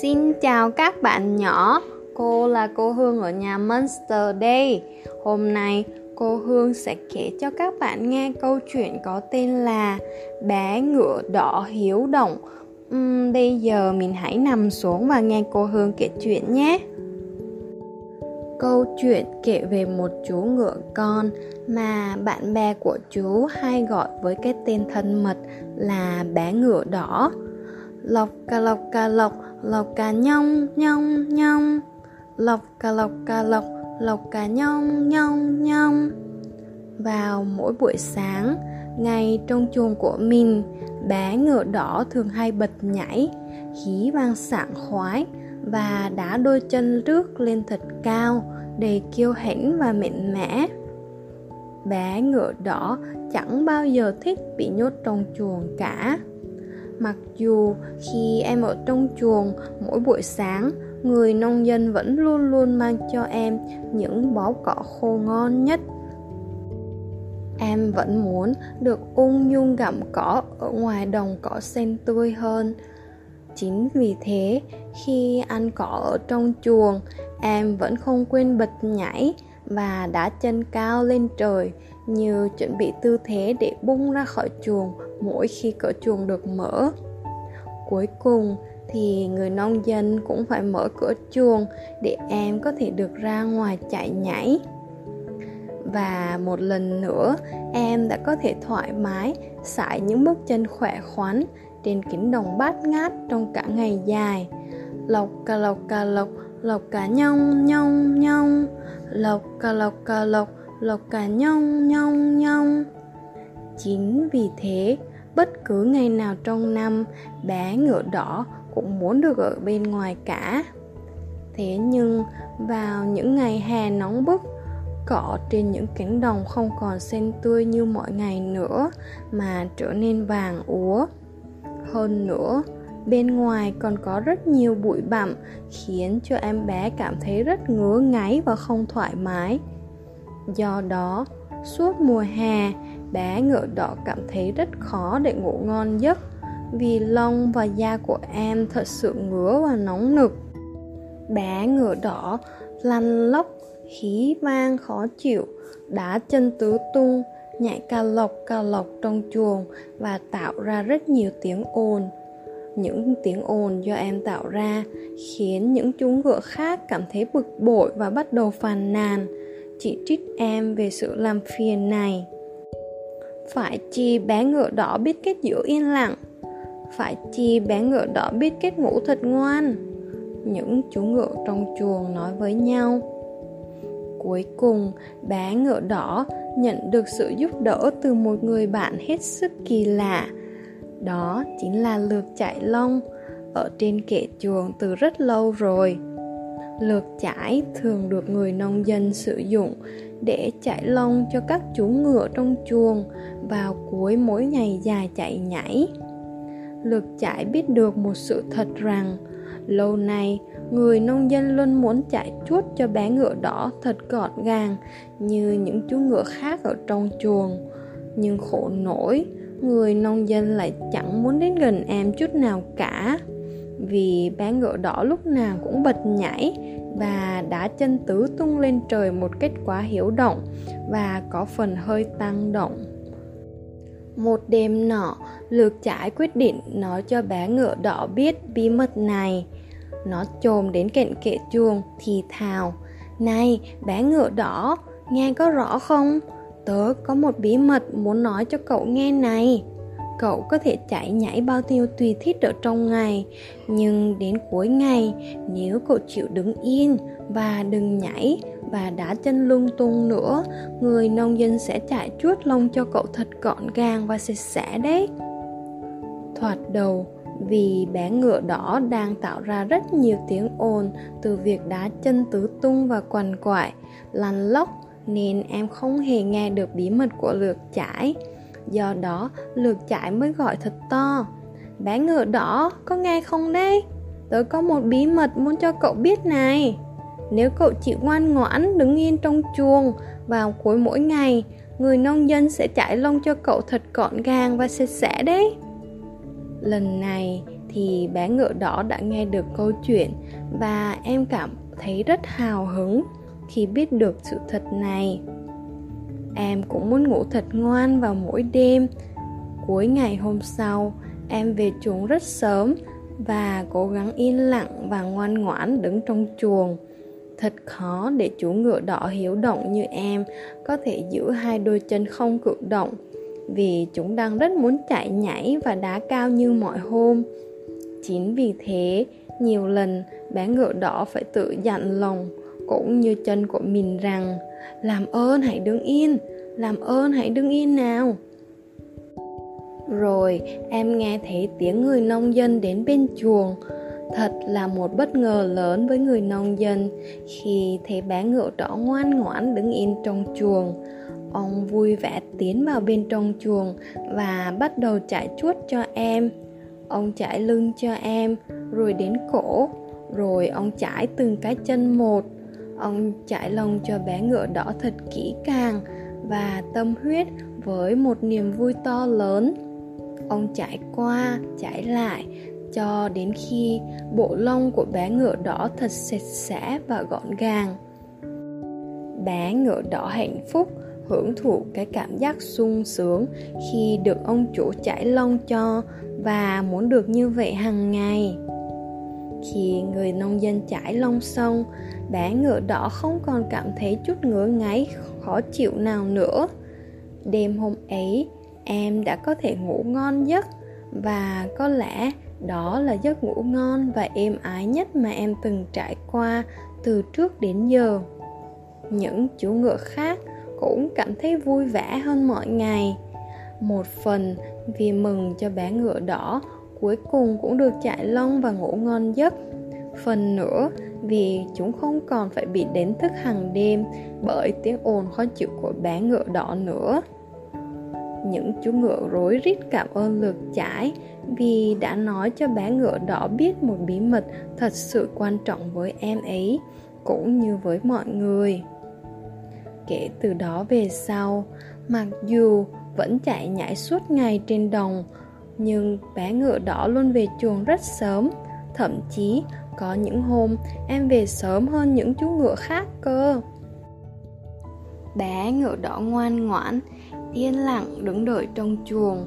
Xin chào các bạn nhỏ, cô là cô Hương ở nhà Monster đây. Hôm nay cô Hương sẽ kể cho các bạn nghe câu chuyện có tên là Bé ngựa đỏ hiếu động. Uhm, bây giờ mình hãy nằm xuống và nghe cô Hương kể chuyện nhé. Câu chuyện kể về một chú ngựa con mà bạn bè của chú hay gọi với cái tên thân mật là bé ngựa đỏ lọc cà lọc cà lọc lọc cà nhông nhông nhông lọc cà lọc cà lọc lọc cà nhông nhông nhông vào mỗi buổi sáng, ngay trong chuồng của mình, bé ngựa đỏ thường hay bật nhảy, khí vang sảng khoái và đá đôi chân rước lên thật cao đầy kiêu hãnh và mạnh mẽ. Bé ngựa đỏ chẳng bao giờ thích bị nhốt trong chuồng cả. Mặc dù khi em ở trong chuồng mỗi buổi sáng, người nông dân vẫn luôn luôn mang cho em những bó cỏ khô ngon nhất. Em vẫn muốn được ung dung gặm cỏ ở ngoài đồng cỏ xanh tươi hơn. Chính vì thế, khi ăn cỏ ở trong chuồng, em vẫn không quên bật nhảy và đá chân cao lên trời như chuẩn bị tư thế để bung ra khỏi chuồng mỗi khi cửa chuồng được mở. Cuối cùng thì người nông dân cũng phải mở cửa chuồng để em có thể được ra ngoài chạy nhảy. Và một lần nữa, em đã có thể thoải mái sải những bước chân khỏe khoắn trên cánh đồng bát ngát trong cả ngày dài. Lộc cà lộc cà lộc lộc cả nhông nhông nhông. Lộc cà lộc cà lộc lộc cả nhông nhông nhông chính vì thế, bất cứ ngày nào trong năm, bé ngựa đỏ cũng muốn được ở bên ngoài cả. Thế nhưng, vào những ngày hè nóng bức, cỏ trên những cánh đồng không còn xanh tươi như mọi ngày nữa mà trở nên vàng úa. Hơn nữa, bên ngoài còn có rất nhiều bụi bặm khiến cho em bé cảm thấy rất ngứa ngáy và không thoải mái. Do đó, suốt mùa hè bé ngựa đỏ cảm thấy rất khó để ngủ ngon giấc, vì lông và da của em thật sự ngứa và nóng nực. Bé ngựa đỏ lăn lóc khí vang khó chịu, đá chân tứ tung, nhảy ca lộc ca lộc trong chuồng và tạo ra rất nhiều tiếng ồn. Những tiếng ồn do em tạo ra khiến những chú ngựa khác cảm thấy bực bội và bắt đầu phàn nàn. Chỉ trích em về sự làm phiền này phải chi bé ngựa đỏ biết cách giữ yên lặng. Phải chi bé ngựa đỏ biết cách ngủ thật ngoan. Những chú ngựa trong chuồng nói với nhau. Cuối cùng, bé ngựa đỏ nhận được sự giúp đỡ từ một người bạn hết sức kỳ lạ. Đó chính là lược chạy lông ở trên kệ chuồng từ rất lâu rồi. Lược chải thường được người nông dân sử dụng để chạy lông cho các chú ngựa trong chuồng vào cuối mỗi ngày dài chạy nhảy. Lực chạy biết được một sự thật rằng, lâu nay người nông dân luôn muốn chạy chuốt cho bé ngựa đỏ thật gọn gàng như những chú ngựa khác ở trong chuồng. Nhưng khổ nổi người nông dân lại chẳng muốn đến gần em chút nào cả vì bé ngựa đỏ lúc nào cũng bật nhảy và đá chân tứ tung lên trời một cách quá hiếu động và có phần hơi tăng động. Một đêm nọ, lược trải quyết định nói cho bé ngựa đỏ biết bí mật này. Nó chồm đến cạnh kệ chuồng thì thào, này, bé ngựa đỏ, nghe có rõ không? Tớ có một bí mật muốn nói cho cậu nghe này cậu có thể chạy nhảy bao nhiêu tùy thích ở trong ngày, nhưng đến cuối ngày, nếu cậu chịu đứng yên và đừng nhảy và đá chân lung tung nữa, người nông dân sẽ chạy chuốt lông cho cậu thật gọn gàng và sạch sẽ đấy. Thoạt đầu, vì bé ngựa đỏ đang tạo ra rất nhiều tiếng ồn từ việc đá chân tứ tung và quằn quại, lăn lóc, nên em không hề nghe được bí mật của lược chải do đó lượt chạy mới gọi thật to. Bé ngựa đỏ, có nghe không đấy? Tớ có một bí mật muốn cho cậu biết này. Nếu cậu chịu ngoan ngoãn đứng yên trong chuồng vào cuối mỗi ngày, người nông dân sẽ chải lông cho cậu thật gọn gàng và sạch sẽ đấy. Lần này thì bé ngựa đỏ đã nghe được câu chuyện và em cảm thấy rất hào hứng khi biết được sự thật này em cũng muốn ngủ thật ngoan vào mỗi đêm cuối ngày hôm sau. Em về chuồng rất sớm và cố gắng yên lặng và ngoan ngoãn đứng trong chuồng. Thật khó để chú ngựa đỏ hiếu động như em có thể giữ hai đôi chân không cử động, vì chúng đang rất muốn chạy nhảy và đá cao như mọi hôm. Chính vì thế, nhiều lần bé ngựa đỏ phải tự dặn lòng cũng như chân của mình rằng, làm ơn hãy đứng yên, làm ơn hãy đứng yên nào. Rồi, em nghe thấy tiếng người nông dân đến bên chuồng. Thật là một bất ngờ lớn với người nông dân khi thấy bé ngựa đỏ ngoan ngoãn đứng yên trong chuồng. Ông vui vẻ tiến vào bên trong chuồng và bắt đầu chạy chuốt cho em. Ông chải lưng cho em, rồi đến cổ. Rồi ông chải từng cái chân một ông chải lông cho bé ngựa đỏ thật kỹ càng và tâm huyết với một niềm vui to lớn. Ông chải qua chải lại cho đến khi bộ lông của bé ngựa đỏ thật sạch sẽ và gọn gàng. Bé ngựa đỏ hạnh phúc hưởng thụ cái cảm giác sung sướng khi được ông chủ chải lông cho và muốn được như vậy hàng ngày khi người nông dân chải lông xong bé ngựa đỏ không còn cảm thấy chút ngứa ngáy, khó chịu nào nữa. Đêm hôm ấy, em đã có thể ngủ ngon giấc, và có lẽ đó là giấc ngủ ngon và êm ái nhất mà em từng trải qua từ trước đến giờ. Những chú ngựa khác cũng cảm thấy vui vẻ hơn mọi ngày. Một phần vì mừng cho bé ngựa đỏ cuối cùng cũng được chạy lông và ngủ ngon giấc. Phần nữa, vì chúng không còn phải bị đánh thức hàng đêm bởi tiếng ồn khó chịu của bé ngựa đỏ nữa. Những chú ngựa rối rít cảm ơn lượt chải vì đã nói cho bé ngựa đỏ biết một bí mật thật sự quan trọng với em ấy, cũng như với mọi người. Kể từ đó về sau, mặc dù vẫn chạy nhảy suốt ngày trên đồng nhưng bé ngựa đỏ luôn về chuồng rất sớm. Thậm chí, có những hôm, em về sớm hơn những chú ngựa khác cơ. Bé ngựa đỏ ngoan ngoãn, yên lặng đứng đợi trong chuồng,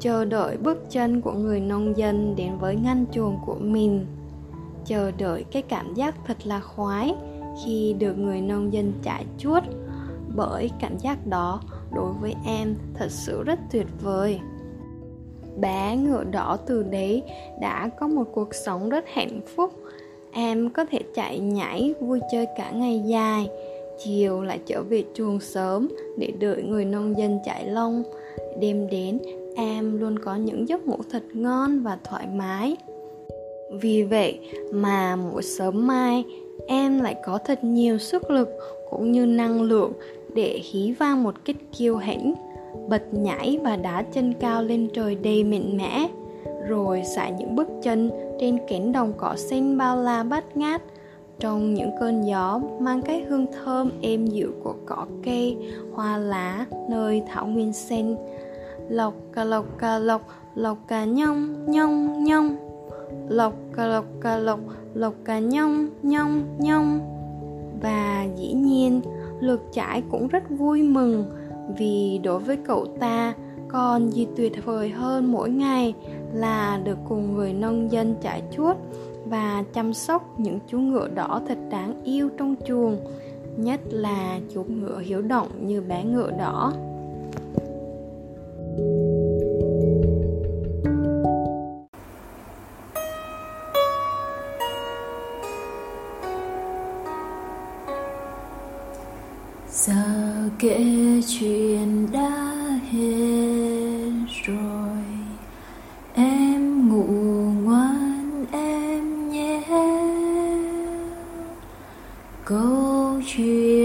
chờ đợi bước chân của người nông dân đến với ngăn chuồng của mình. Chờ đợi cái cảm giác thật là khoái khi được người nông dân chạy chuốt, bởi cảm giác đó đối với em thật sự rất tuyệt vời bé ngựa đỏ từ đấy đã có một cuộc sống rất hạnh phúc. Em có thể chạy nhảy, vui chơi cả ngày dài. Chiều lại trở về chuồng sớm để đợi người nông dân chạy lông. Đêm đến, em luôn có những giấc ngủ thật ngon và thoải mái. Vì vậy mà mỗi sớm mai, em lại có thật nhiều sức lực cũng như năng lượng để hí vang một kích kiêu hãnh bật nhảy và đá chân cao lên trời đầy mạnh mẽ rồi xả những bước chân trên cánh đồng cỏ xanh bao la bát ngát. Trong những cơn gió mang cái hương thơm êm dịu của cỏ cây, hoa lá, nơi thảo nguyên xanh. Lộc cà lộc cà lộc lộc cà nhông nhông nhông. Lộc cà lộc cà lộc lộc cà nhông nhông nhông. Và dĩ nhiên, lượt trải cũng rất vui mừng vì đối với cậu ta còn gì tuyệt vời hơn mỗi ngày là được cùng người nông dân trải chuốt và chăm sóc những chú ngựa đỏ thật đáng yêu trong chuồng, nhất là chú ngựa hiếu động như bé ngựa đỏ. Giờ kể chuyện đã hết rồi. Em ngủ ngoan em nhé. Câu chuyện